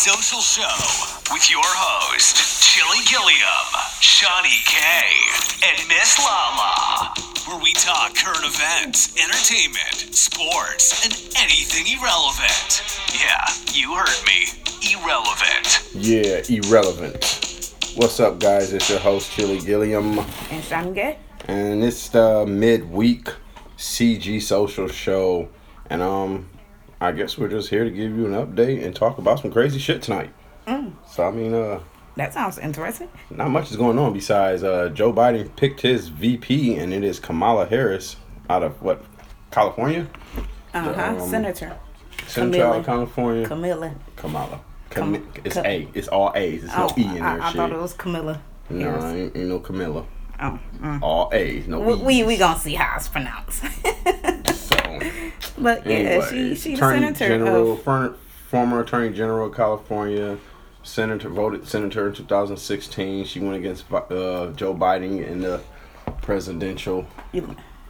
Social Show with your host, Chili Gilliam, Shawnee K, and Miss Lala, where we talk current events, entertainment, sports, and anything irrelevant. Yeah, you heard me. Irrelevant. Yeah, irrelevant. What's up, guys? It's your host, Chili Gilliam, And Shange? and it's the midweek CG Social Show. And um, I guess we're just here to give you an update and talk about some crazy shit tonight. So I mean, uh, That sounds interesting. not much is going on besides uh, Joe Biden picked his VP, and it is Kamala Harris out of what California, Uh huh. um, Senator Central Camilla. California. Camilla. Kamala. Cam- Cam- it's Cam- A. It's all A's. It's Oh, no E in there. I, I shit. thought it was Camilla. No, Harris. ain't, ain't no Camilla. Oh, mm. All A's, no we, we we gonna see how it's pronounced. So, but yeah, anyway, she she the Attorney senator General, of former, former Attorney General of California, senator voted senator in 2016. She went against uh, Joe Biden in the presidential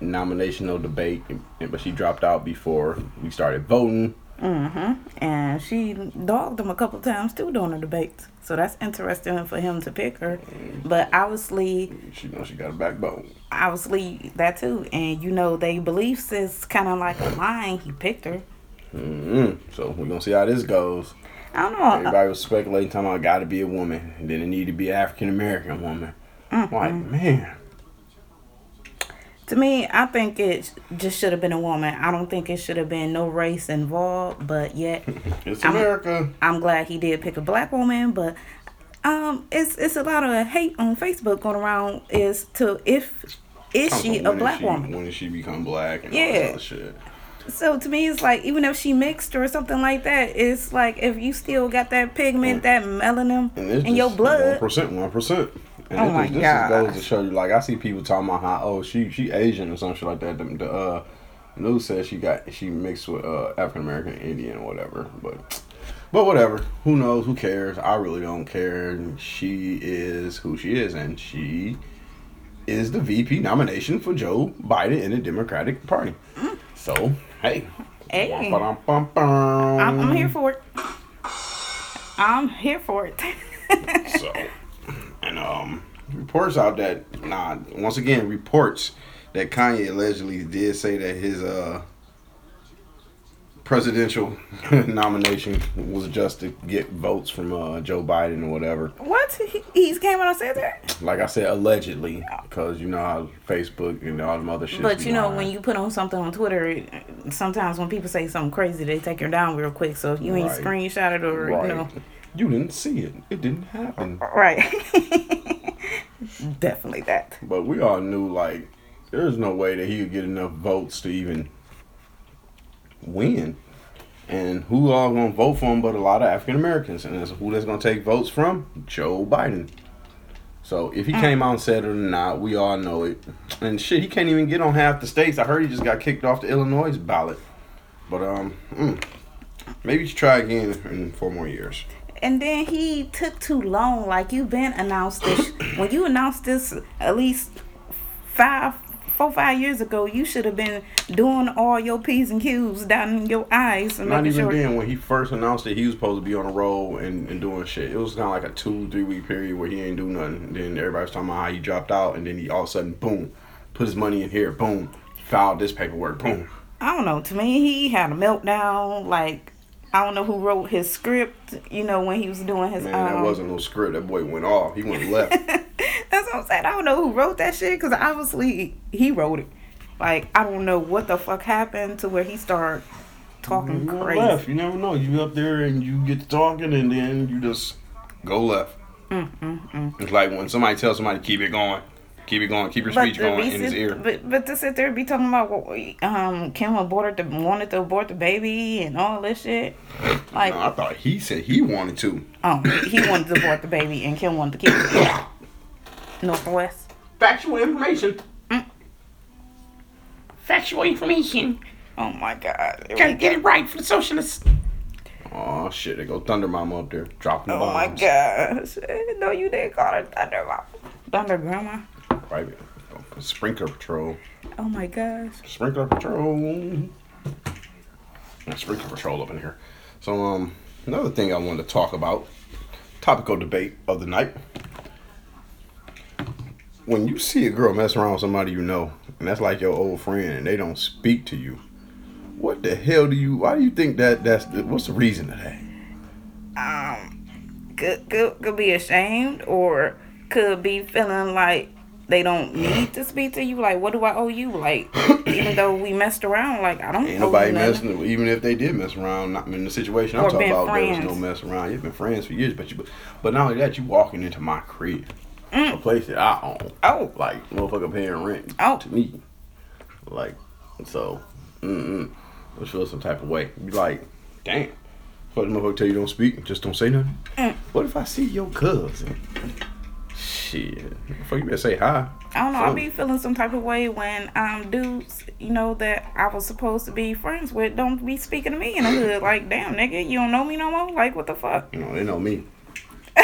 nominational debate, but she dropped out before we started voting. Mhm, and she dogged him a couple times too during the debates. So that's interesting for him to pick her. But obviously, She knows she got a backbone. obviously that too. And you know, they beliefs is kind of like a line. He picked her. mm So we're gonna see how this goes. I don't know. Everybody was speculating, talking about got to be a woman, and then it need to be African American woman. Like man, To me, I think it just should have been a woman. I don't think it should have been no race involved. But yet, it's I'm- America. I'm glad he did pick a black woman. But um, it's it's a lot of hate on Facebook going around. Is to if is she a black she- woman? When did she become black and Yeah. this other shit? So to me, it's like even if she mixed or something like that, it's like if you still got that pigment, that melanin And it's in your blood. one one percent. And Oh this, my just, this goes to show you, like I see people talking about how oh she she Asian or some shit like that. The, the uh, news says she got she mixed with uh African American Indian or whatever, but. But whatever, who knows? Who cares? I really don't care. She is who she is, and she is the VP nomination for Joe Biden in the Democratic Party. So, hey. Hey. I'm, I'm here for it. I'm here for it. So, and um, reports out that nah, once again, reports that Kanye allegedly did say that his uh presidential nomination was just to get votes from uh Joe Biden or whatever. what? He, he's came out and said that. Like I said, allegedly, because you know how Facebook and all them other shit. But you know, when you put on something on Twitter, it, sometimes when people say something crazy, they take it down real quick. So if you ain't Right. screenshot it or right, you know, you didn't see it. It didn't happen. right? Definitely that. But we all knew like there's no way that he would get enough votes to even win. And who all gonna vote for him but a lot of African Americans. And that's who that's gonna take votes from? Joe Biden. So if he came out and said it or not, we all know it. And shit, he can't even get on half the states. I heard he just got kicked off the Illinois ballot. But um, mm, maybe you should try again in four more years. And then he took too long. Like you've been announced this when you announced this at least five, four, five years ago. You should have been doing all your p's and q's down in your eyes and Not even sure. then. When he first announced it, he was supposed to be on a roll and, and doing shit. It was kind of like a two, three week period where he ain't do nothing. Then everybody was talking about how he dropped out, and then he all of a sudden, boom, put his money in here, boom, filed this paperwork, boom. I don't know. To me, he had a meltdown. Like I don't know who wrote his script. You know when he was doing his. Man, um, that wasn't no script. That boy went off. He went left. That's what I'm saying. I don't know who wrote that shit because obviously he wrote it. Like I don't know what the fuck happened to where he started talking you crazy. left. You never know. You up there and you get to talking, and then you just go left. Mm, It's like when somebody tells somebody keep it going, keep it going, keep your speech to going in his ear. But but to sit there and be talking about um Kim aborted the wanted to abort the baby and all this shit, like No, I thought he said he wanted to. oh he wanted to abort the baby and Kim wanted to keep it. Northwest. Factual information. Factual information. Oh my God. Gotta get it right for the socialists. Oh shit! they go Thunder Mama up there dropping Oh my bombs. gosh. No, you didn't call her Thunder Mama. Thunder Grandma. Private sprinkler patrol. Oh my gosh. Sprinkler patrol. Sprinkler patrol up in here. So um, Another thing I wanted to talk about, topical debate of the night. When you see a girl mess around with somebody you know, and that's like your old friend, and they don't speak to you, what the hell do you? Why do you think that? That's the, what's the reason of that? Could, could could be ashamed or could be feeling like they don't need to speak to you. Like, what do I owe you? Like, even though we messed around, like I don't Ain't nobody messing. Even if they did mess around, not in the situation I'm Or talking about, there was no mess around. You've been friends for years, but you, but not only that, you walking into my crib, a place that I own. Mm. Oh. like motherfucker paying rent Oh. to me. Like, so, mm-mm. I feel some type of way. Be like, damn. Fuck the motherfucker tell you don't speak, just don't say nothing. Mm. What if I see your cousin? Shit, fuck you better say hi. I don't know. I Something. be feeling some type of way when um dudes, you know, that I was supposed to be friends with don't be speaking to me in the hood. Like, damn, nigga, you don't know me no more. Like, what the fuck? You know, they know me.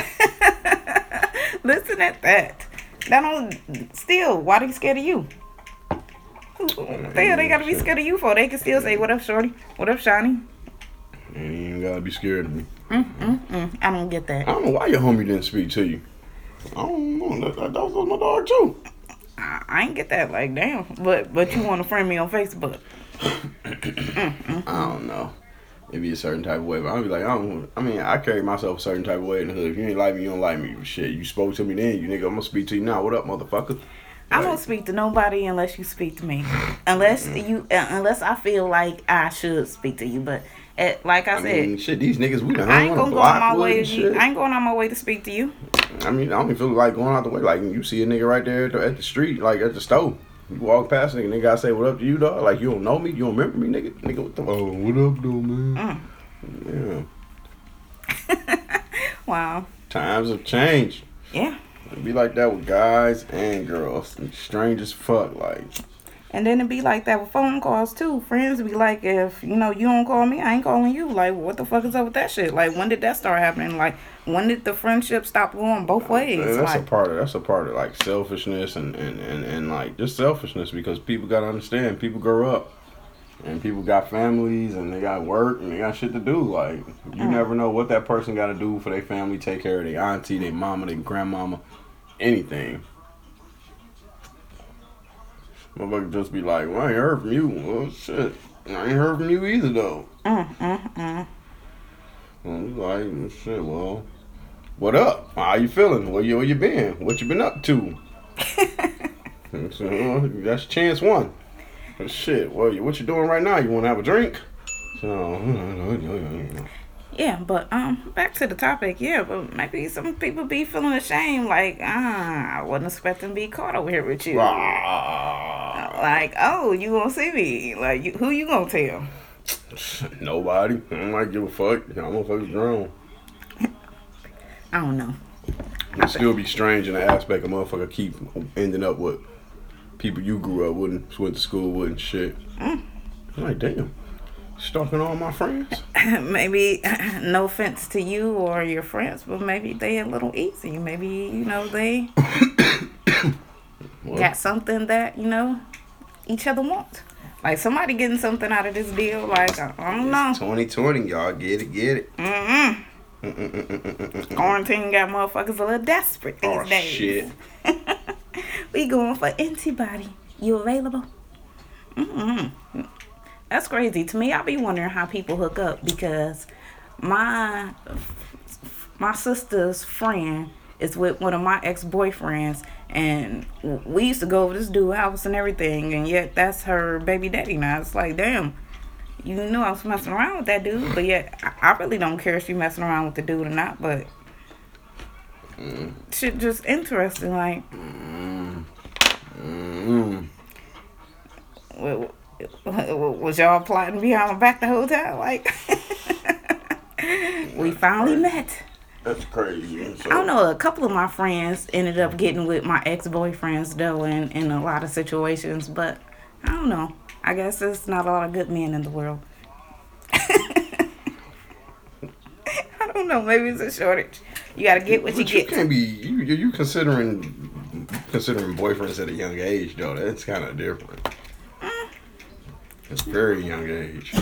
Listen at that. That don't still. Why they scared of you? What the hell they gotta be scared of you for? They can still say, "What up, shorty? What up, shiny?" You ain't gotta be scared of me. Mm, mm, mm. I don't get that. I don't know why your homie didn't speak to you. I don't know. That, that, that was my dog too. I, I ain't get that. Like, damn. But but you want to friend me on Facebook? I don't know. Maybe a certain type of way, but I'll be like, I don't. I mean, I carry myself a certain type of way in the hood. If you ain't like me, you don't like me. Shit, you spoke to me then, you nigga. I'm gonna speak to you now. What up, motherfucker? I don't speak to nobody unless you speak to me. Unless you, uh, unless I feel like I should speak to you. But uh, like I, I said, mean, shit, these niggas, we done I ain't gonna go on my way. To you. I ain't going on my way to speak to you. I mean, I don't even feel like going out the way. Like you see a nigga right there at the, at the street, like at the store. You walk past a nigga, nigga gotta say what up to you, dog. Like you don't know me, you don't remember me, nigga. Nigga, what the? Oh, what up, though, man? Mm. Yeah, Wow. times have changed. Yeah. It be like that with guys and girls. Strange as fuck. Like, And then it be like that with phone calls too. Friends be like, if you know you don't call me, I ain't calling you. Like, what the fuck is up with that shit? Like, when did that start happening? Like, when did the friendship stop going both ways? that's like, a part of that's a part of like selfishness and, and, and, and like just selfishness because people gotta understand people grow up and people got families and they got work and they got shit to do. Like you Mm. never know what that person gotta do for their family, take care of their auntie, their mama, their grandmama, anything. Motherfucker just be like, well, I ain't heard from you. Well, shit. I ain't heard from you either, though. mm, mm, mm. I'm like, shit, well, what up? How you feeling? Where you, where you been? What you been up to? so, well, that's chance one. But shit, well, what you doing right now? You want to have a drink? So, Yeah, but um, back to the topic. Yeah, but maybe some people be feeling ashamed. Like, ah, I wasn't expecting to be caught over here with you. ah, Like, oh, you gonna see me? Like, you, who you gonna tell? nobody. I don't like give a fuck. Y'all motherfuckers grown. I don't know. It still be strange in the aspect of motherfucker keep ending up with people you grew up with and went to school with and shit. I'm like, damn. Stalking all my friends? maybe no offense to you or your friends, but maybe they a little easy. Maybe you know they got something that you know each other want. Like somebody getting something out of this deal. Like I, don't know. 2020, y'all get it, get it. Mm-mm. Quarantine got motherfuckers a little desperate these Oh days. shit. We going for antibody. You available? Mm-mm. That's crazy. To me, I be wondering how people hook up because my my sister's friend is with one of my ex boyfriends, and we used to go over this dude's house and everything, and yet that's her baby daddy now. It's like, damn, you knew I was messing around with that dude, but yet I, I really don't care if you messing around with the dude or not, but. Shit, just interesting. Like, Mm. wa- was y'all plotting behind my back the whole time? Like, we finally met. That's crazy. So, I don't know. A couple of my friends ended up getting with my ex boyfriends though, in in a lot of situations. But I don't know. I guess there's not a lot of good men in the world. I don't know. Maybe it's a shortage. You gotta get what you you get. can't be you you you considering considering boyfriends at a young age though. That's kind of different. It's very young age.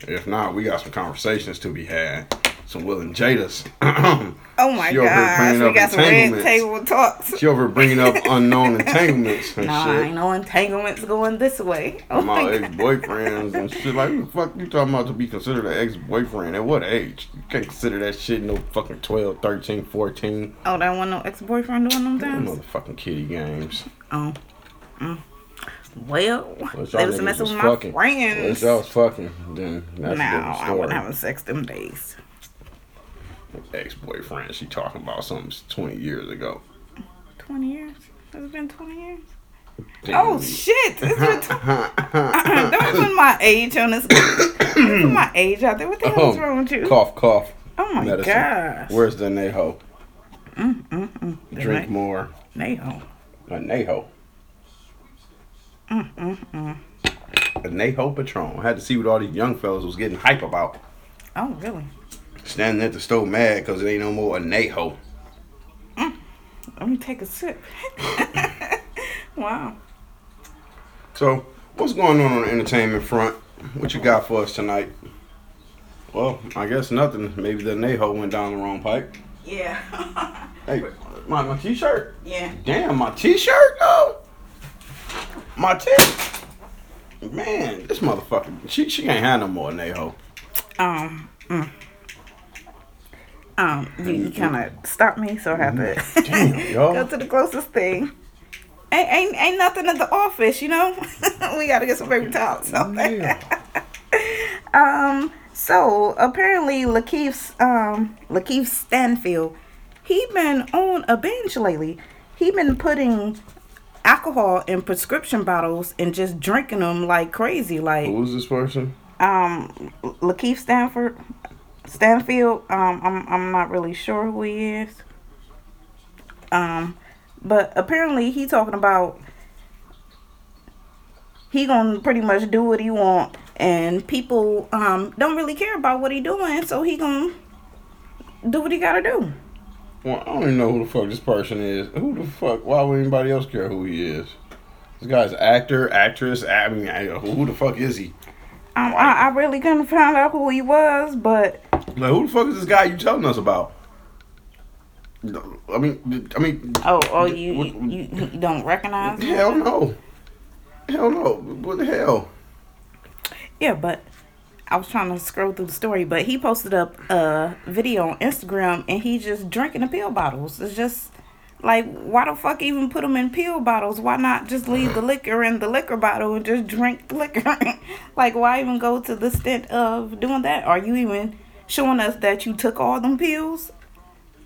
If not, we got some conversations to be had. some Will and Jada's. Oh my She over here gosh, bringing we up got some red table talks. she over bringing up unknown entanglements and shit. No, shit. ain't no entanglements going this way. Oh my my ex boyfriends and shit. Like, who the fuck you talking about to be considered an ex boyfriend? At what age? You can't consider that shit no fucking 12, 13, 14. Oh, that one no ex boyfriend doing them Them things? motherfucking kitty games. Oh. Mm. Well, they was messing was with my fucking. Unless friends. y'all was fucking, then that's No, I wasn't having sex them days. Ex boyfriend, she talking about something 20 years ago. 20 years? Has It's been 20 years? Damn. Oh, shit. It's been tw- Don't put my age on this. Put my age out there. What the hell is oh, wrong with you? Cough, cough. Oh my medicine. gosh. Where's the Neho? Mm, mm, mm. The Drink Ne- more. Neho. A Neho. Mm, A Neho Patron. I had to see what all these young fellas was getting hype about. Oh, really? Standing at the stove mad because it ain't no more a Neho. Let me take a sip. wow. So, what's going on on the entertainment front? What you got for us tonight? Well, I guess nothing. Maybe the Neho went down the wrong pipe. Yeah. Hey, my, my t-shirt. yeah. Damn, my t-shirt though. My t. Man, this motherfucker. She she can't have no more Neho. Um. mm. Um, you, you kind of stopped me, so I have to Damn, go to the closest thing. Ain't, ain't ain't nothing at the office, you know. we gotta get some paper towels. So. um. So apparently, Lakeith's um Lakeith Stanfield, he been on a binge lately. He been putting alcohol in prescription bottles and just drinking them like crazy. Like Who's this person? um Lakeith Stanford Stanfield. Um, I'm I'm not really sure who he is. Um, but apparently he talking about he gonna pretty much do what he want, and people um don't really care about what he doing, so he gonna do what he gotta do. Well, I don't even know who the fuck this person is. Who the fuck? Why would anybody else care who he is? This guy's actor, actress. I mean, I- who the fuck is he? Um, I, I really couldn't find out who he was, but Like, who the fuck is this guy you telling us about? I mean, I mean, oh, oh, you what- you, you don't recognize him? hell no, hell no. What the hell? Yeah, but I was trying to scroll through the story, but he posted up a video on Instagram and he just drinking the pill bottles. It's just like, why the fuck even put them in pill bottles? Why not just leave the liquor in the liquor bottle and just drink the liquor? like, why even go to the stint of doing that? Are you even showing us that you took all them pills?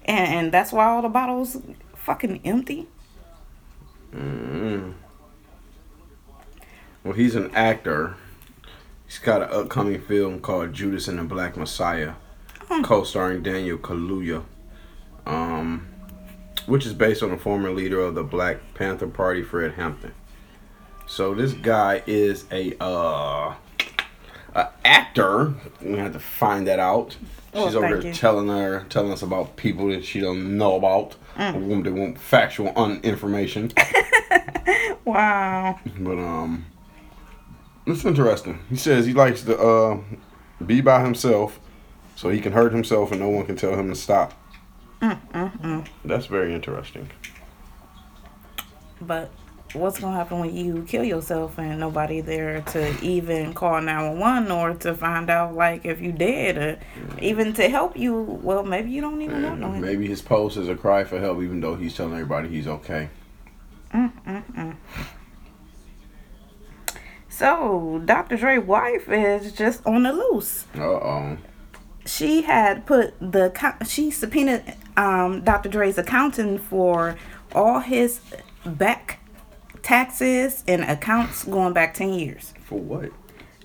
And, and that's why all the bottles fucking empty? Mm. Well, he's an actor. He's got an upcoming film called Judas and the Black Messiah, co-starring Daniel Kaluuya, um, which is based on the former leader of the Black Panther Party, Fred Hampton. So this guy is a uh, a actor. We have to find that out. Oh, She's over there you. telling her, telling us about people that she don't know about, mm. they want factual un- information. Wow. But um, it's interesting. He says he likes to uh be by himself, so he can hurt himself and no one can tell him to stop. That's very interesting. But what's gonna happen when you kill yourself and nobody there to even call nine one one or to find out like if you dead or even to help you? Well, maybe you don't even know. Maybe his post is a cry for help, even though he's telling everybody he's okay. So Dr. Dre's wife is just on the loose. Uh oh. She had put the she subpoenaed um, Dr. Dre's accountant for all his back taxes and accounts going back ten years. For what?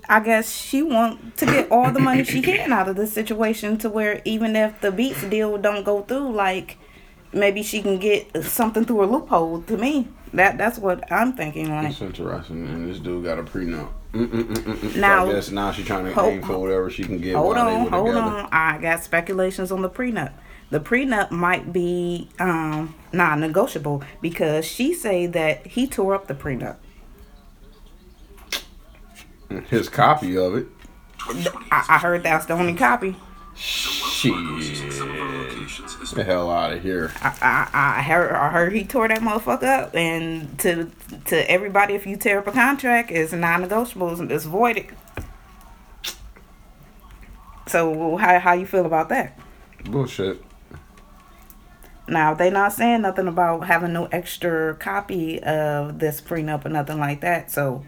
I guess she want to get all the money she can out of this situation to where even if the Beats deal don't go through, like maybe she can get something through a loophole. To me, that that's what I'm thinking on it. That's interesting. And this dude got a prenup. Now- so I guess now she's trying to Hold- aim for whatever she can get Hold on, hold together. on. I got speculations on the prenup. The prenup might be um non-negotiable because she say that he tore up the prenup. His copy of it. I, I heard that's the only copy. Shit. the hell out of here. I, I, I heard I heard he tore that motherfucker up, and to to everybody, if you tear up a contract, it's non-negotiable. It's, it's voided. So how how you feel about that? Bullshit. Now they not saying nothing about having no extra copy of this prenup or nothing like that. So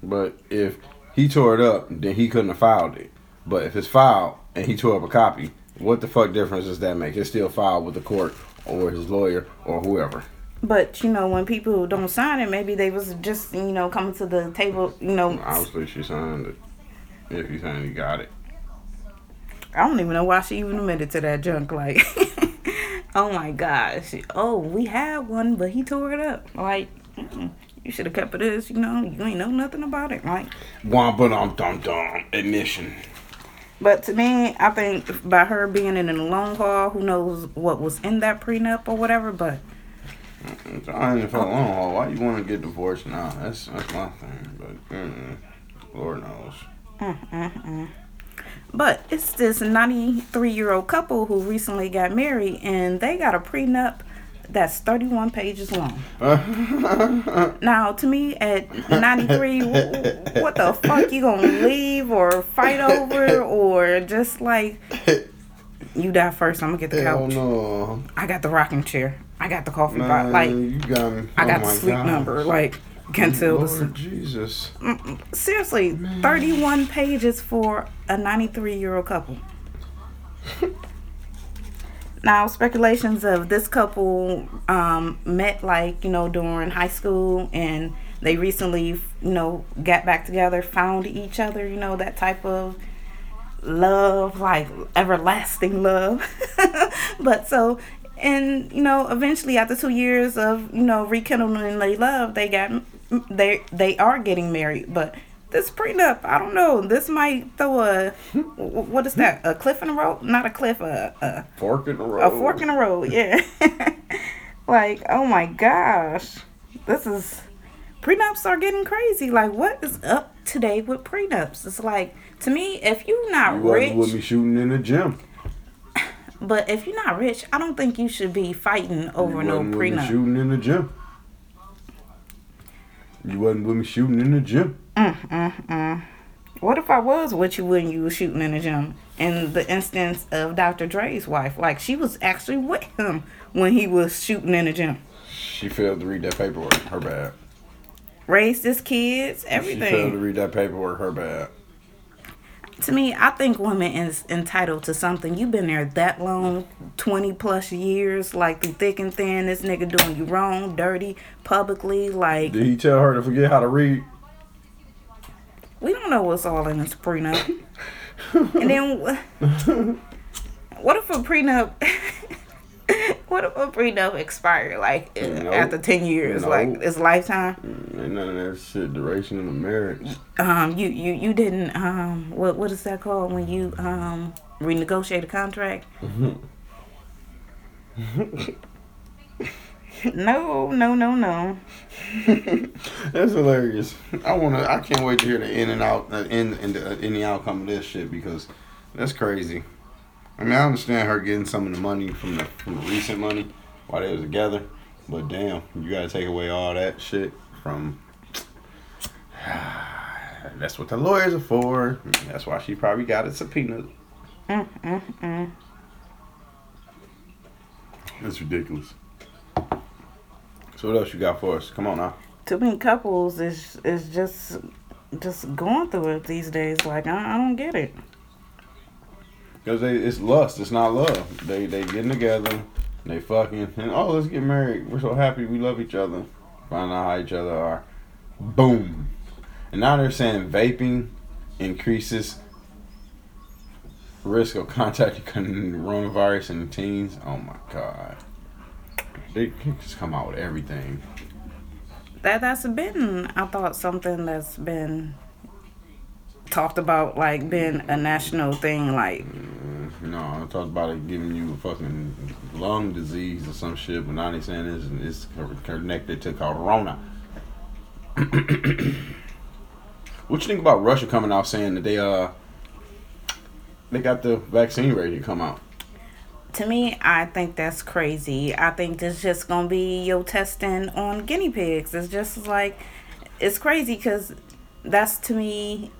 But if he tore it up, then he couldn't have filed it. But if it's filed and he tore up a copy, what the fuck difference does that make? It's still filed with the court or his lawyer or whoever. But you know, when people don't sign it, maybe they was just you know coming to the table. You know, Obviously, she signed it. If he signed, he got it. I don't even know why she even admitted to that junk. Like, oh my gosh, oh we had one, but he tore it up. Like, you should have kept it as you know. You ain't know nothing about it. Like, Wompa dum dum dum. Admission. But to me, I think by her being in the long haul, who knows what was in that prenup or whatever. But I ain't for a long haul. Why you want to get divorced now? That's that's my thing. But mm, Lord knows. But it's this 93 year old couple who recently got married and they got a prenup that's 31 pages long. now, to me, at 93, what the fuck you gonna leave or fight over or just like, you die first, I'm gonna get the couch. no. I got the rocking chair. I got the coffee pot. Like, you got me. I Oh got the my sleep gosh. number. Like, can't tell the Lord Jesus. Seriously, 31 pages for a 93 year old couple. now, speculations of this couple um, met like, you know, during high school and they recently, you know, got back together, found each other, you know, that type of love, like everlasting love. but so, and you know, eventually after two years of you know rekindling their love, they got they they are getting married. But this prenup, I don't know. This might throw a what is that? A cliff in the road? Not a cliff. A a, Fork in the road. a fork in the road. Yeah. like oh my gosh, this is prenups are getting crazy. Like what is up today with prenups? It's like to me, if you're not You rich, wasn't with me shooting in the gym. but if you're not rich, I don't think you should be fighting over you no prenup. shooting in the gym. You wasn't with me shooting in the gym. Uh-huh, uh-huh. What if I was with you when you were shooting in the gym? In the instance of Dr. Dre's wife, like she was actually with him when he was shooting in the gym. She failed to read that paperwork. Her bad. Raised his kids, everything. She failed to read that paperwork. Her bad. To me, I think women is entitled to something. You've been there that long, 20 plus years, like through thick and thin. This nigga doing you wrong, dirty, publicly. Like, Did he tell her to forget how to read? We don't know what's all in this prenup. and then, wh- what if a prenup? what if a prenup expire like uh, Nope. after ten years? Like it's lifetime. Ain't none of that shit. Duration of the marriage. Um, you you you didn't um what what is that called when you um renegotiate a contract? no no no no. That's hilarious. I wanna. I can't wait to hear the in and out, uh, in in the in the outcome of this shit because that's crazy. I mean, I understand her getting some of the money from the from the recent money while they was together, but damn, you gotta take away all that shit from. That's what the lawyers are for. That's why she probably got a subpoena. Mm, mm, mm. That's ridiculous. So what else you got for us? Come on now. Too many couples is is just just going through it these days. Like I, I don't get it. Because they it's lust, it's not love. They they getting together, they fucking, and oh let's get married. We're so happy, we love each other. Find out how each other are. Boom. And now they're saying vaping increases risk of contacting coronavirus in teens. Oh my god. They can just come out with everything. That that's been I thought something that's been talked about like been a national thing like No, I talked about it giving you a fucking lung disease or some shit, but now they saying it's, it's connected to corona. what you think about Russia coming out saying that they uh they got the vaccine ready to come out. To me, I think that's crazy. I think this just gonna be your testing on guinea pigs. It's just like it's crazy because that's to me.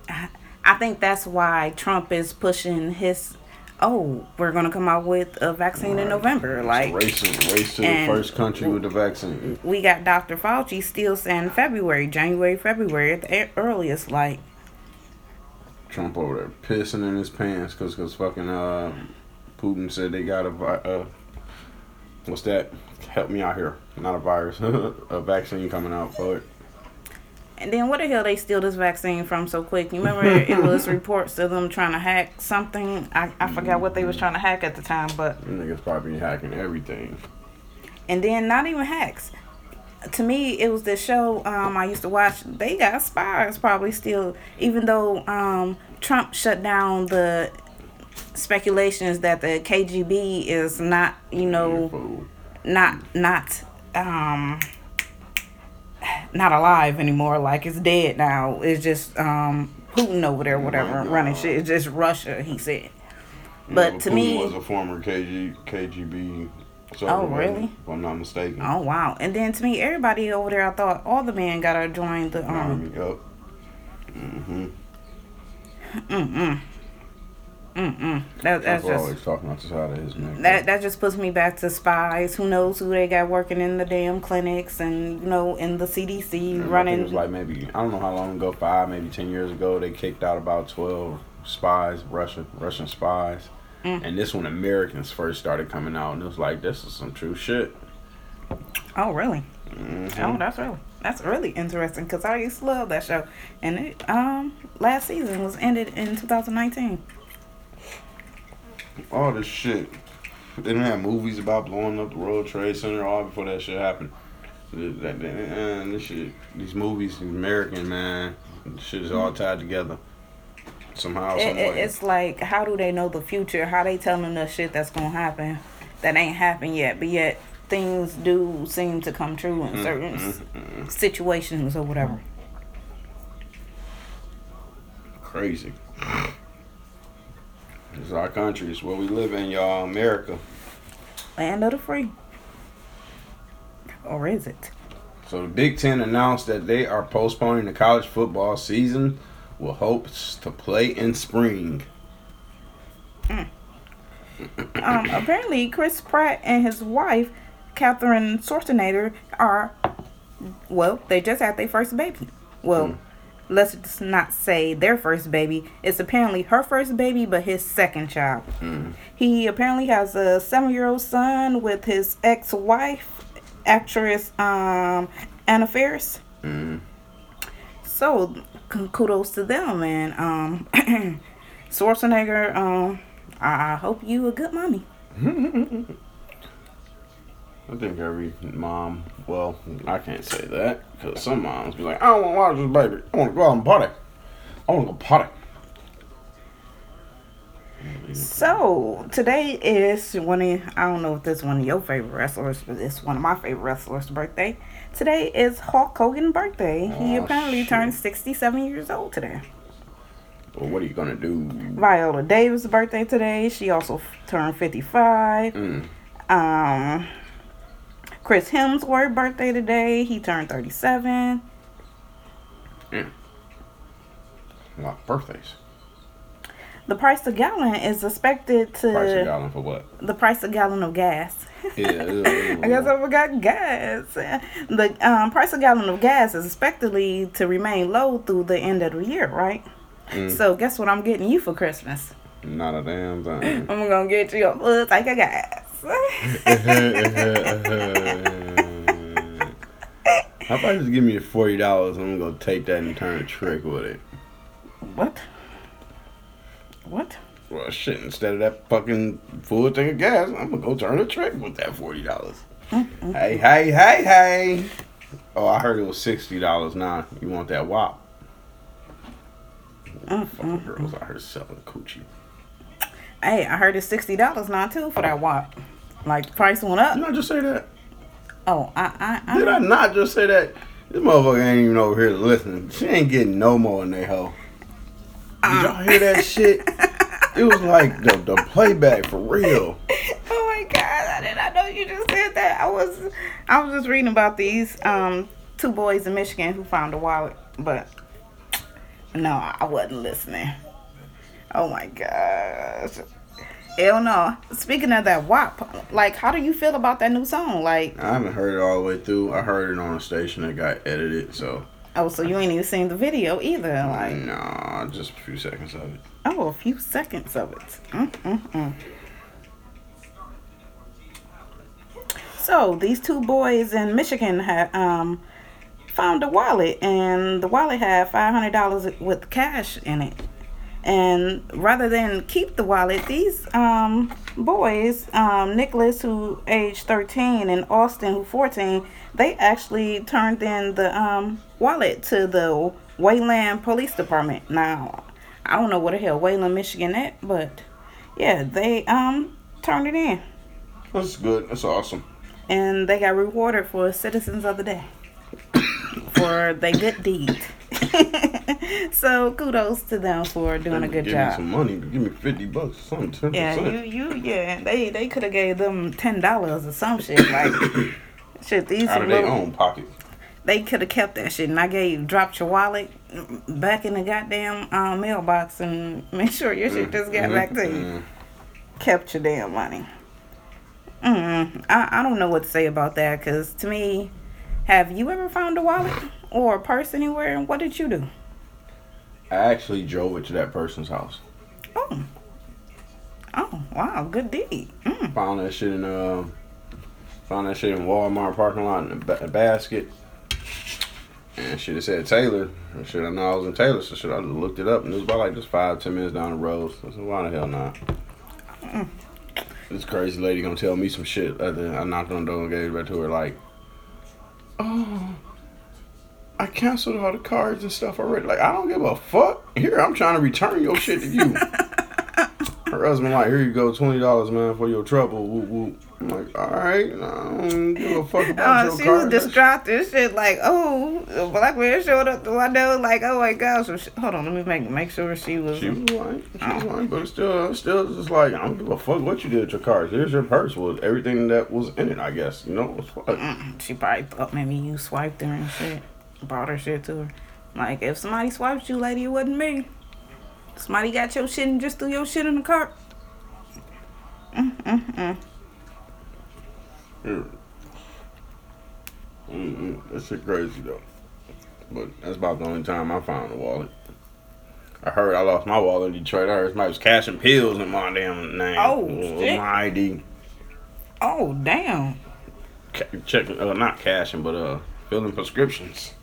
I think that's why Trump is pushing his. Oh, we're gonna come out with a vaccine in November. Like race, race to the first country with the vaccine. we got Dr. Fauci still saying February, January, February at the earliest. Like Trump over there pissing in his pants because cause fucking uh, Putin said they got a uh, what's that? Help me out here. Not a virus, a vaccine coming out for it. And then what the hell they steal this vaccine from so quick? You remember it was reports of them trying to hack something. I, I forgot what they was trying to hack at the time, but Them niggas probably hacking everything. and then not even hacks. To me, it was this show um, I used to watch. They got spies probably still, even though um, Trump shut down the speculations that the KGB is not, you know, not not um not alive anymore like it's dead now it's just um putin over there whatever my running shit it's just russia he said Yeah, But to Putin me- was a former KG, KGB. Oh, really? If I'm not mistaken. oh wow and then to me everybody over there i thought all the men gotta join the um Army, yup. Mm-hmm. that, that's just always talking out the side of his neck. that that just puts me back to spies who knows who they got working in the damn clinics and you know in the cdc think It running was like maybe I don't know how long ago, five, maybe ten years ago, they kicked out about twelve spies, Russian Russian spies. Mm. And this when Americans first started coming out, and it was like, this is some true shit. oh really Mhm. Oh, that's really that's really interesting because I used to love that show, and it um last season was ended in 2019. All this shit. They didn't have movies about blowing up the World Trade Center all before that shit happened. And this shit, these movies, American man, shit is all tied together somehow, It, it's like how do they know the future? How they telling us shit that's gonna happen that ain't happened yet, but yet things do seem to come true in mm, certain mm, s- mm. situations or whatever. Crazy. Is our country. It's where we live in, y'all. America. Land of the free, or is it? So the Big Ten announced that they are postponing the college football season with hopes to play in spring. Um, apparently, Chris Pratt and his wife, Catherine Schwarzenegger, are well. They just had their first baby. Well, let's just not say their first baby. It's apparently her first baby, but his second child. He apparently has a seven-year-old son with his ex-wife, actress um, Anna Faris. Mm. So kudos to them, man. Um, Schwarzenegger. Um, I hope you a good mommy. I think every mom, well, I can't say that because some moms be like, I don't want to watch this baby. I want to go out and party. I want to go party. So today is one of I don't know if this one of your favorite wrestlers, but it's one of my favorite wrestlers' birthday. Today is Hulk Hogan's birthday. he Aw, apparently shit. turned sixty-seven years old today. Well, what are you gonna do? Viola Davis' birthday today. She also f- turned fifty-five. Mm. Um, Chris Hemsworth birthday today. He turned thirty-seven. A lot of birthdays. The price of gallon is expected to Price a gallon for what? the price of gallon of gas. Yeah. I guess I forgot gas. The um, price of gallon of gas is expectedly to remain low through the end of the year, right? Mm. So guess what I'm getting you for Christmas? Not a damn thing. I'm gonna get you a full tank of gas. How about just give me the forty dollars? I'm gonna take that and turn a trick with it. what? What? Well, shit. Instead of that fucking full thing of gas, I'm gonna go turn a trick with that forty dollars. Mm-hmm. Hey, hey, hey, hey! Oh, I heard it was sixty dollars now. You want that WAP? Mm-hmm. Fucking girls out here selling coochie. Hey, I heard it's sixty dollars now too for that WAP. Like the price went up. Did I just say that? Oh, I, I, Did I, I not just say that? This motherfucker ain't even over here listening. She ain't getting no more than they hoe. Did y'all hear that shit? It was like the, the playback for real. Oh my god, I did not know you just said that. I was I was just reading about these um two boys in Michigan who found a wallet, but no, I wasn't listening. Oh my gosh. Hell no. Speaking of that WAP, like how do you feel about that new song? Like I haven't heard it all the way through. I heard it on a station that got edited, so oh so you ain't even seen the video either. Like nah, just a few seconds of it. oh a few seconds of it. Mm-mm-mm. So these two boys in Michigan had um found a wallet and the wallet had five hundred dollars with cash in it. And rather than keep the wallet, these um boys, um Nicholas who aged thirteen and Austin who fourteen, they actually turned in the um wallet to the Wayland Police Department. Now I don't know what the hell Wayland, Michigan at, but yeah, they um turned it in That's good. That's awesome. and they got rewarded for Citizens of the Day for their good deed. so kudos to them for doing a good give me job. some money. Give me fifty bucks or something. Ten Yeah, you you yeah, they they could have gave them ten dollars or some shit like shit. These Out of their own pocket. they could have kept that shit, and I gave dropped your wallet back in the goddamn um, mailbox and make sure your shit just got back to you. Mm. Kept your damn money. Mm, I I don't know what to say about that because to me, have you ever found a wallet or a purse anywhere? And what did you do? I actually drove it to that person's house. Oh, oh wow, good deed. Mm. Found that shit in uh, found that shit in Walmart parking lot in a, ba- a basket. And shit, it said Taylor. And shit, I know I was in Taylor, so shit, I just looked it up, and it was about like just five, ten minutes down the road. So I said, why the hell not? This crazy lady gonna tell me some shit. I knocked on the door and gave it back to her, like, oh, I canceled all the cards and stuff already. Like, I don't give a fuck. Here, I'm trying to return your shit to you. Her husband like, here you go, twenty dollars, man, for your trouble. Whoop, whoop. I'm like, all right, I don't give a fuck about Oh, your she was distracted and shit. Like, oh, a black man showed up the window. Like, oh my gosh. So she, hold on, let me make make sure she was. She was white, she was white, but it's still, it's still just like, I don't give a fuck what you did with your cards. Here's your purse with everything that was in it, I guess. You know. Mm, She probably thought maybe you swiped her and shit. Brought her shit to her. Like, if somebody swiped you, lady, it wasn't me. Somebody got your shit and just threw your shit in the cart. Here. Mm-mm, that shit crazy though. But that's about the only time I found a wallet. I heard I lost my wallet in Detroit. I heard somebody was cashing pills in my damn name. Oh, With shit. My ID. Oh, damn. Ca- checking, uh, not cashing, but uh, filling prescriptions.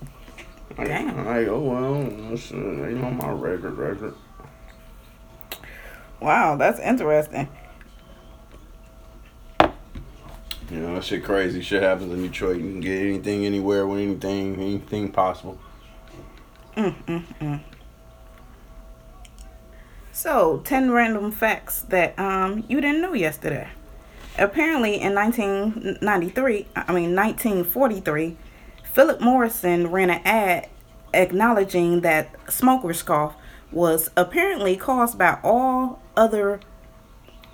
Like, Damn. Like, oh well, that's, uh, ain't on my record, record. Wow, that's interesting. You know, that shit crazy. Shit happens in Detroit. You can get anything, anywhere, with anything, anything possible. Mm, mm, mm. So, 10 random facts that um you didn't know yesterday. Apparently, in 1993, I mean 1943, Philip Morrison ran an ad acknowledging that smoker's cough was apparently caused by all other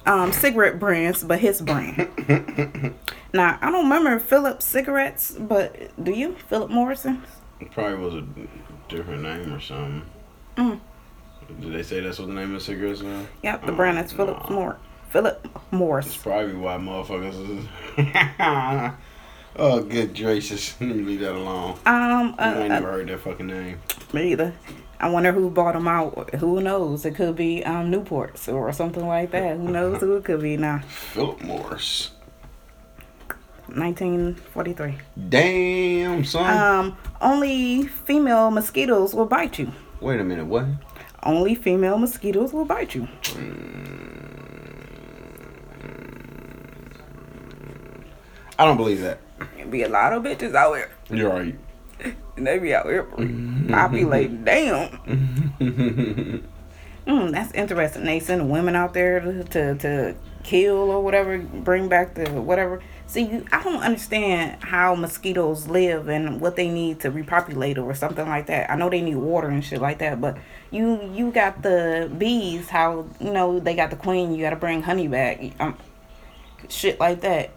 um, cigarette brands but his brand. now, I don't remember Philip cigarettes, but do you? Philip Morrison? It probably was a different name or something. Mm. Did they say that's what the name of the cigarettes was? Yep, the brand is Philip Mor- Philip Morris. That's probably why motherfuckers is. oh, good gracious. Leave that alone. Um, I ain't uh, never heard that fucking name. Me either. I wonder who bought them out. Who knows? It could be um Newports or something like that. Who knows who it could be now? Philip Morris. 1943. Damn, son. Um, only female mosquitoes will bite you. Wait a minute, what? Only female mosquitoes will bite you. I don't believe that. There be a lot of bitches out here. You're right. And they be out here populating. Damn. Mm, that's interesting. They send women out there to, to, to kill or whatever, bring back the whatever. See, I don't understand how mosquitoes live and what they need to repopulate or something like that. I know they need water and shit like that, but you you got the bees. How you know they got the queen? You got to bring honey back. Um, shit like that.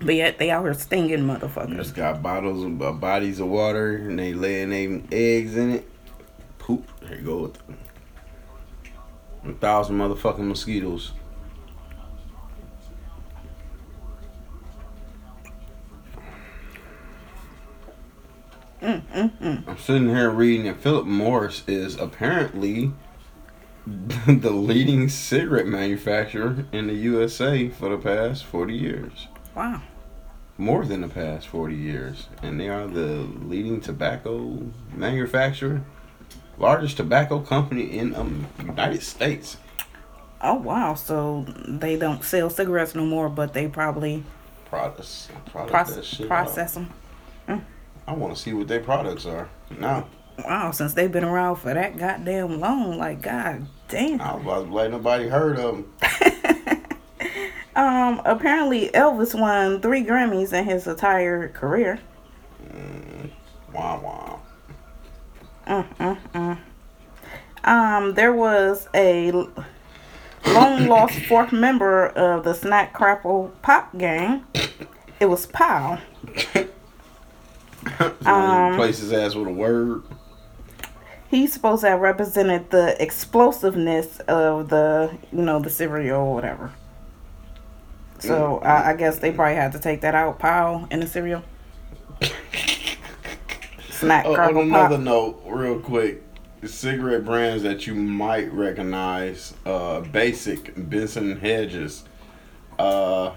But yet they out here stinging motherfuckers. Just got bottles of uh, bodies of water and they laying their eggs in it. Poop. There you go. With a thousand motherfucking mosquitoes. Mm, mm, mm. I'm sitting here reading that Philip Morris is apparently the leading cigarette manufacturer in the USA for the past 40 years. Wow. More than the past 40 years. And they are the leading tobacco manufacturer, largest tobacco company in um, United States. Oh wow. So they don't sell cigarettes no more, but they probably Products. Product that process shit process them. out. I want to see what their products are. Now, Wow, since they've been around for that goddamn long, like god damn. I was let nobody heard of them. Um, apparently Elvis won three Grammys in his entire career. Wow, wow. Um, there was a long lost fourth member of the Snap Crackle Pop gang. It was Pow. Um, Place his ass with a word. He's supposed to have represented the explosiveness of the, you know, the cereal or whatever. So I, I guess they probably had to take that out, Pow, in the cereal. Snap Oh, on another Pop. note, real quick, cigarette brands that you might recognize: uh, Basic, Benson Hedges, uh,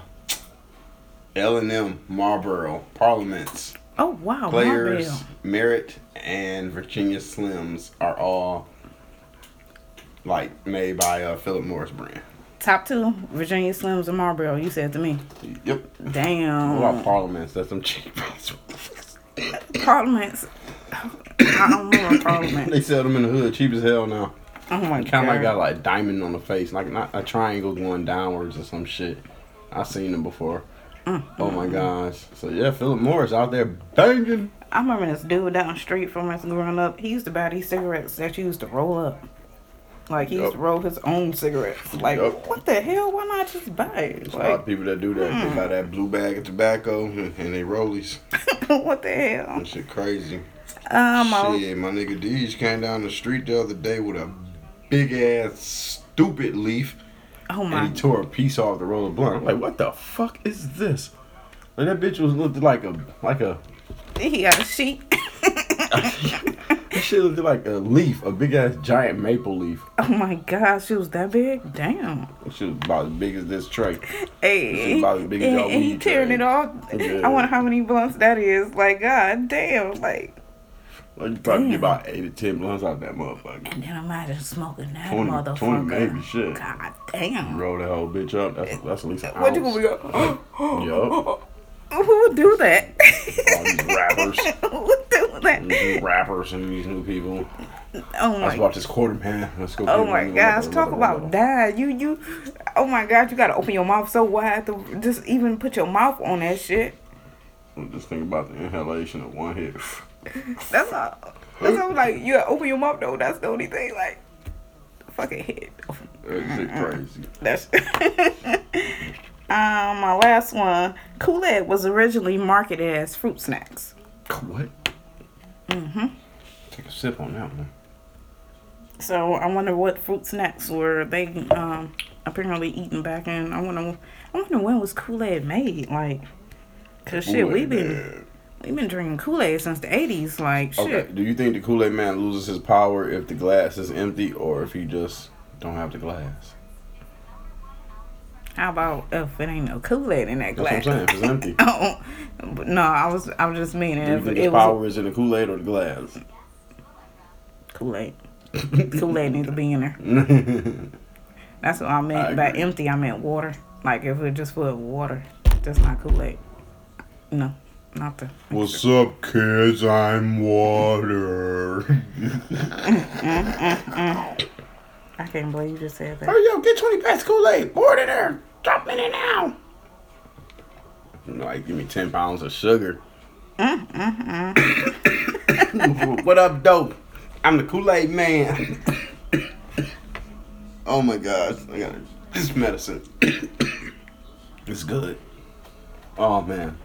L and M, Marlboro, Parliaments, Oh wow, Players, Marlboro. Merit, and Virginia Slims are all like made by uh, Philip Morris brand. Top two, Virginia Slims and Marlboro. You said to me. Yep. Damn. What about Parliaments? That's some cheap. Parliaments. I don't Parliament. they sell them in the hood, cheap as hell now. Oh my Kind of like got god. like diamond on the face, like not a triangle going downwards or some shit. I seen them before. Mm. Oh my gosh! So yeah, Philip Morris out there banging. I remember this dude down the street from us growing up. He used to buy these cigarettes that you used to roll up. Like he used to Yup. roll his own cigarettes. Like Yup. what the hell? Why not just buy it? There's a lot of people that do that. They buy that blue bag of tobacco and they rollies. what the hell? That shit crazy. Um, I- Shit, my nigga Deej came down the street the other day with a big ass stupid leaf oh my! and he tore a piece off the roll of blunt. I'm like, what the fuck is this? Like that bitch was looked like a like a He got a sheet. that shit looked like a leaf, a big ass giant maple leaf. oh my gosh, it was that big. Damn. Shit was about as big as this tray. Hey, is about as big as and, y'all and he tearing tray. it off. Yeah. I wonder how many blunts that is. Like god damn. Like Like you probably Damn. get about eight to ten blunts out that motherfucker. and then imagine smoking that 20, motherfucker. 20 maybe, shit. God damn. Roll that whole bitch up. That's that's at least an What you ounce. gonna go? Yup. Who would do that? All these rappers, Who that? these new rappers, and these new people. Oh Let's my. watch this quarter man. Let's go. Oh my gosh! Talk about that. You you. Oh my god! You gotta open your mouth so wide to just even put your mouth on that shit. Just think about the inhalation of one hit. That's all. That's all. Like you open your mouth though. That's the only thing. Like fucking hit. That shit crazy. That's. um, my last one. Kool Aid was originally marketed as fruit snacks. What? Mm-hmm. Take a sip on that one. So I wonder what fruit snacks were they um apparently eating back in. I wonder. I wonder when was Kool Aid made. Like, cause shit, Kool-Aid we've been Man. we've been drinking Kool Aid since the eighties. Like, shit. Okay. Do you think the Kool Aid Man loses his power if the glass is empty or if he just don't have the glass? How about if it ain't no Kool Aid in that That's glass? what I'm saying. If it's empty. Oh, no, I was I was just meaning Do you if think it his was power is in the Kool Aid or the glass? Kool Aid. Kool Aid needs to be in there. That's what I meant I by empty. I meant water. Like if it just full of water, just not Kool Aid. No, not the. What's up, kids? I'm water. I can't believe you just said that. Hurry up, get 20 packs Kool-Aid. Pour it in there. Drop it now. Like, give me 10 pounds of sugar. Mm-hmm, mm-hmm. what up, dope? I'm the Kool-Aid man. oh my gosh. I got this medicine. it's good. Oh man.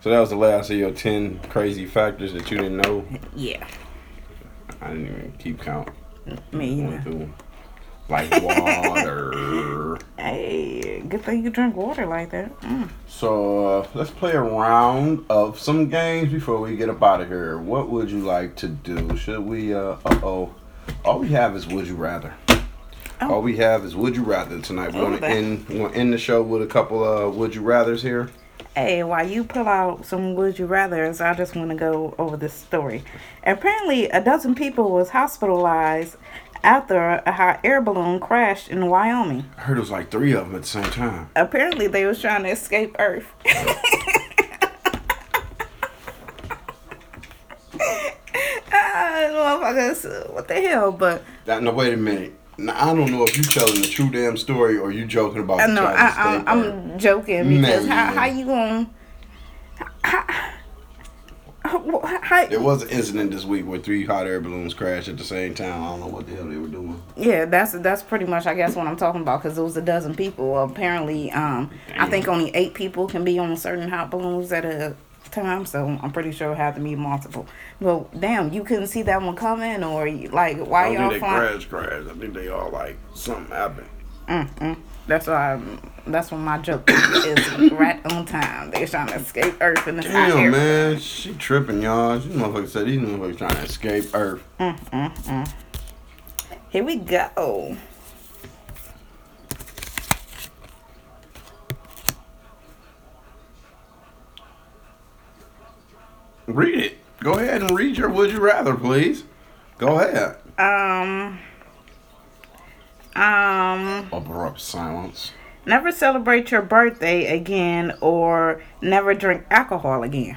So that was the last of your 10 crazy factors that you didn't know. Yeah. I didn't even keep count. Me either. Like water. Hey, good thing you drink water like that. Mm. So uh, let's play a round of some games before we get up out of here. What would you like to do? Should we? Uh oh. All we have is would you rather. Oh. All we have is would you rather tonight. We're Oh, gonna that- end. We're gonna end the show with a couple of would you rather's here. Hey, while you pull out some would you rather's, I just want to go over this story. Apparently, a dozen people was hospitalized after a hot air balloon crashed in Wyoming. I heard it was like three of them at the same time. Apparently, they was trying to escape Earth. ah, motherfuckers, what the hell? But That, no, wait a minute. Now, I don't know if you're telling the true damn story or you joking about. I know I, I. I'm joking because how, how you gonna how, how, There was an incident this week where three hot air balloons crashed at the same time. I don't know what the hell they were doing. Yeah, that's that's pretty much I guess what I'm talking about because it was a dozen people. Apparently, um, I think only eight people can be on certain hot balloons at a time, so I'm pretty sure it had to be multiple. Well, damn, you couldn't see that one coming, or like why I y'all don't think they flying? crashed, crashed. I think they all like something happened. Mm-mm. That's why. I'm, That's what my joke is. right on time. They're trying to escape Earth in this hot. Damn, man, she tripping, y'all. These motherfucker said these motherfuckers trying to escape Earth. Here we go. Read it. Go ahead and read your would you rather, please. Go ahead. Um. Um. Abrupt silence. Never celebrate your birthday again, or never drink alcohol again.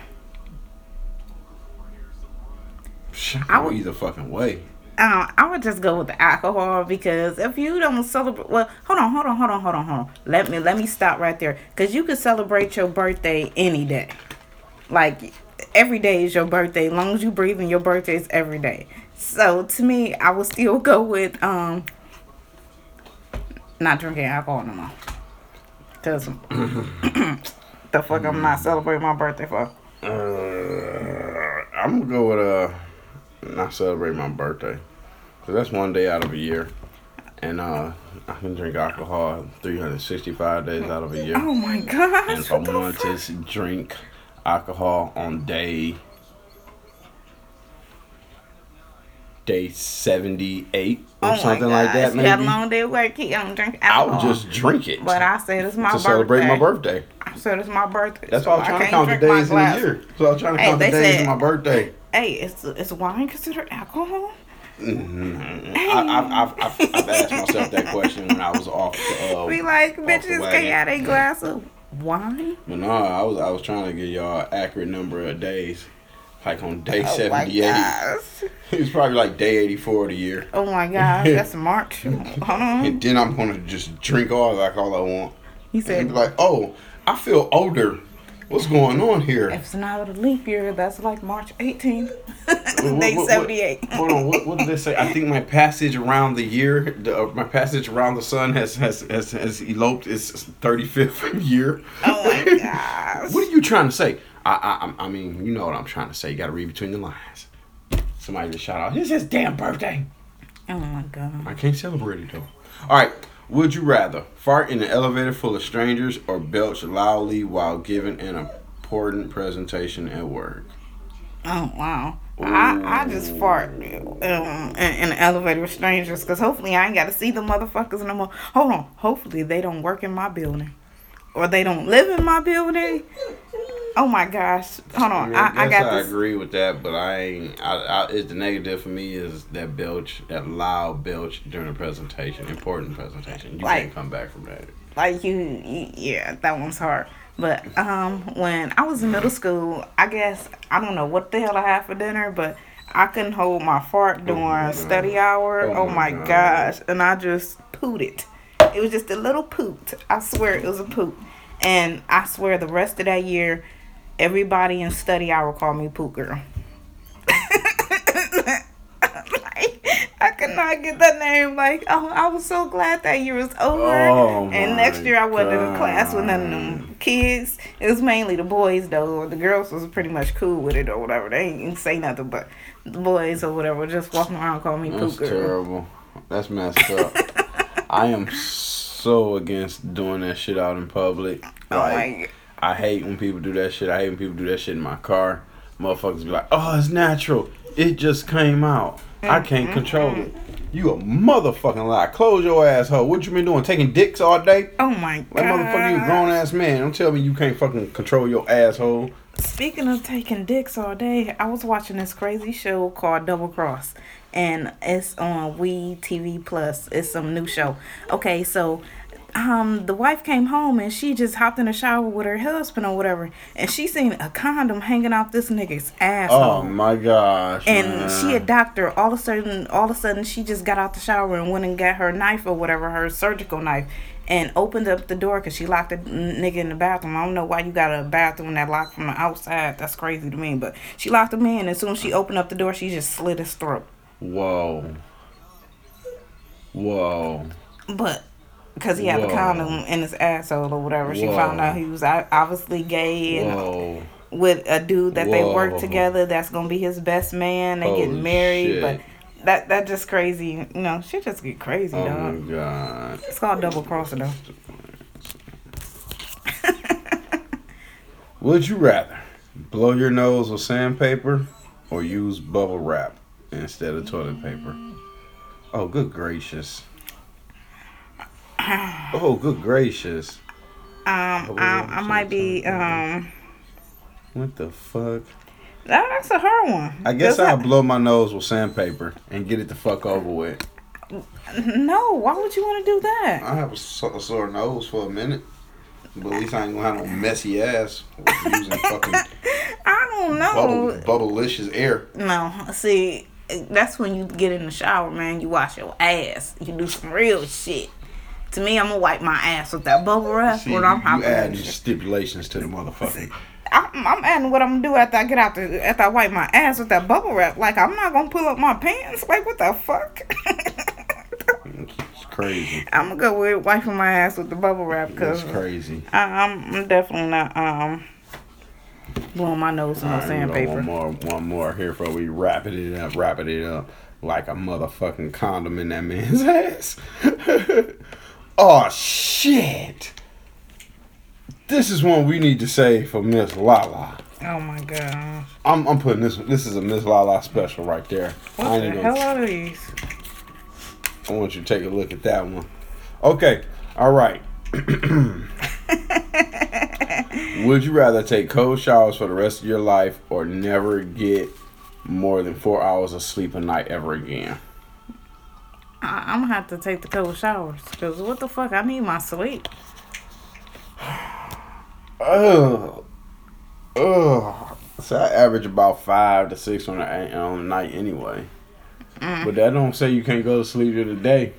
Shit, I would- either fucking way. Uh, I would just go with the alcohol because if you don't celebrate, well, hold on, hold on, hold on, hold on, hold on. Let me let me stop right there because you can celebrate your birthday any day. Like every day is your birthday, as long as you breathe, and your birthday is every day. So to me, I would still go with um not drinking alcohol no more. Cause the fuck I'm not celebrating my birthday for. Uh, I'm gonna go with uh, not celebrate my birthday, cause that's one day out of a year, and uh, I can drink alcohol 365 days out of a year. Oh my god! And if I what the wanted fuck? to drink alcohol on day day 78 or Oh my something like that, gosh, You had a maybe, long day at work. You don't drink I'll just drink it But I said it's my to birthday. celebrate my birthday. I said it's my birthday. That's so why I was trying to count the days in a year. So I was trying to Hey, count the days said- in my birthday. Hey, is is wine considered alcohol? I, I've, I've, I've, I've asked myself that question when I was off the. Uh, We like off bitches wagon. can't have a glass of wine. But no, I was I was trying to get y'all accurate number of days. Like on day Oh 78. gosh. It was probably like day 84 of the year. Oh my gosh, that's March. Hold on. And then I'm gonna just drink all like all I want. He said like, oh, I feel older. What's going on here? if it's not a leap year, that's like March 18th. What- Day what- what- 78. Hold on, what, what did they say? I think my passage around the year, the, uh, my passage around the sun has has has, has eloped its 35th year. Oh my gosh. What are you trying to say? I, I I'm- mean, you know what I'm trying to say. You got to read between the lines. Somebody just shout out, "It's his damn birthday." Oh my god. I can't celebrate it though. All right. Would you rather fart in an elevator full of strangers or belch loudly while giving an important presentation at work? Oh wow. I, I just fart um, in, in the elevator with strangers because hopefully I ain't got to see the motherfuckers no more. Hold on. Hopefully they don't work in my building or they don't live in my building. Oh my gosh. Hold on. I, I, guess got I this. agree with that, but I ain't. I, I, it's the negative for me is that belch, that loud belch during a presentation, important presentation. You Like- can't come back from that. like you, you yeah that one's hard but um when i was in middle school i guess i don't know what the hell i had for dinner but I couldn't hold my fart during my study hour. Oh Oh, my gosh. And I just pooted. It It was just a little poot. I swear it was a poot. And I swear the rest of that year, everybody in study hour called me poot girl. like, I could not get that name. Like, oh, I was so glad that year was over. Oh, and next year I wasn't in class with none of them kids. It was mainly the boys though. The girls was pretty much cool with it or whatever. They didn't say nothing, but the boys or whatever just walking around calling me That's girl. terrible. That's messed up. I am so against doing that shit out in public. Oh Like, my I hate when people do that shit. I hate when people do that shit in my car. Motherfuckers be like, "Oh, it's natural. It just came out. I can't control it." You a motherfucking lie. Close your asshole. What you been doing? Taking dicks all day? Oh my god. Like motherfucker, you a grown ass man. Don't tell me you can't fucking control your asshole. Speaking of taking dicks all day, I was watching this crazy show called Double Cross, and it's on We TV Plus. It's some new show. Okay, so um, the wife came home and she just hopped in the shower with her husband or whatever, and she seen a condom hanging off this nigga's asshole. Oh my gosh. And man. she a doctor. All of a sudden, all of a sudden, she just got out the shower and went and got her knife or whatever, her surgical knife, and opened up the door because she locked the nigga in the bathroom. I don't know why you got a bathroom that locked from the outside. That's crazy to me. But she locked him in. And as soon as she opened up the door, she just slit his throat. Whoa. Whoa. But because he had a Whoa. condom in his asshole or whatever, she found out he was obviously gay and Whoa. with a dude that they Whoa. work together that's gonna be his best man. They Holy getting married, shit. but that that just crazy. You know, shit just get crazy, Oh dog. my god. It's called double crossing though. Would you rather blow your nose with sandpaper or use bubble wrap instead of toilet paper? Oh, good gracious. Oh, good gracious. Um, Oh, I, I might be um. What the fuck? that- That's a hard one. I guess I'll blow my nose with sandpaper and get it the fuck over with. No, why would you want to do that? I have a, so- a sore nose for a minute. But at least I ain't gonna have no messy ass using fucking I don't know. bubble, bubblicious air. No, see, that's when you get in the shower, man. You wash your ass. You do some real shit. To me, I'm gonna wipe my ass with that bubble wrap See, when I'm you hopping. add in stipulations to the motherfucker. I'm, I'm adding what I'm gonna do after I get out the after I wipe my ass with that bubble wrap. Like I'm not gonna pull up my pants. Like what the fuck? It's crazy. I'm gonna go with wiping my ass with the bubble wrap because It's crazy. I'm, I'm definitely not um blowing my nose All right, sandpaper. One more, one more here for we wrapping it up, wrapping it up like a motherfucking condom in that man's ass. oh shit! This is one we need to say for Miss Lala. Oh my gosh. I'm, I'm putting this. This is a Miss Lala special right there. What I the hell are these? I want you to take a look at that one. Okay, all right. Would you rather take cold showers for the rest of your life or never get more than four hours of sleep a night ever again? I, I'm gonna have to take the cold showers because what the fuck? I need my sleep. Ugh. Ugh. So I average about five to six on a, on a night anyway. Mm. But that don't say you can't go to sleep in the day.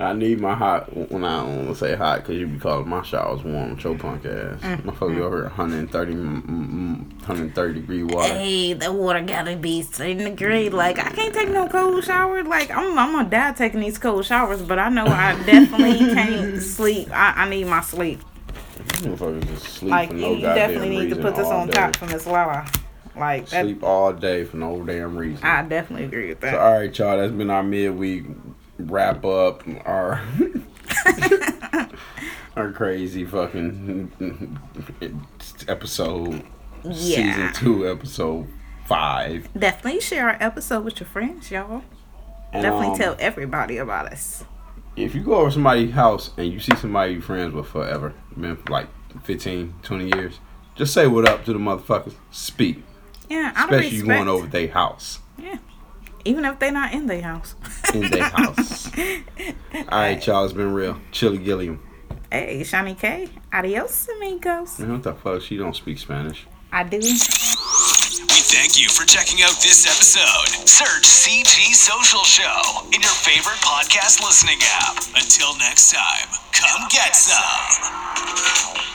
I need my hot when I don't want to say hot because you be calling my showers warm with your punk ass. My fuck you over here 130, mm, mm, 130 degree water. Hey, the water gotta be certain degree. Like I can't take no cold shower. Like I'm, I'm gonna die taking these cold showers. But I know I definitely can't sleep. I, I need my sleep. Motherfuckers just sleep Like for you, no you goddamn definitely need to put this on day. top for Miss Lala. Like that, Sleep all day for no damn reason. I definitely agree with So, that. all right, y'all. That's been our midweek wrap up. Our our crazy fucking episode. Yeah. Season two, episode five. Definitely share our episode with your friends, y'all. Definitely um, tell everybody about us. If you go over somebody's house and you see somebody you're friends with forever, been like 15, 20 years, just say what up to the motherfuckers. Speak. Yeah, Especially you going over their house. Yeah, even if they're not in their house. In their house. All right, y'all. It's been real. Chili Gilliam. Hey, Shani K. Adios, amigos. Man, what the fuck? She don't speak Spanish. I do. We Thank you for checking out this episode. Search CG Social Show in your favorite podcast listening app. Until next time, come get some.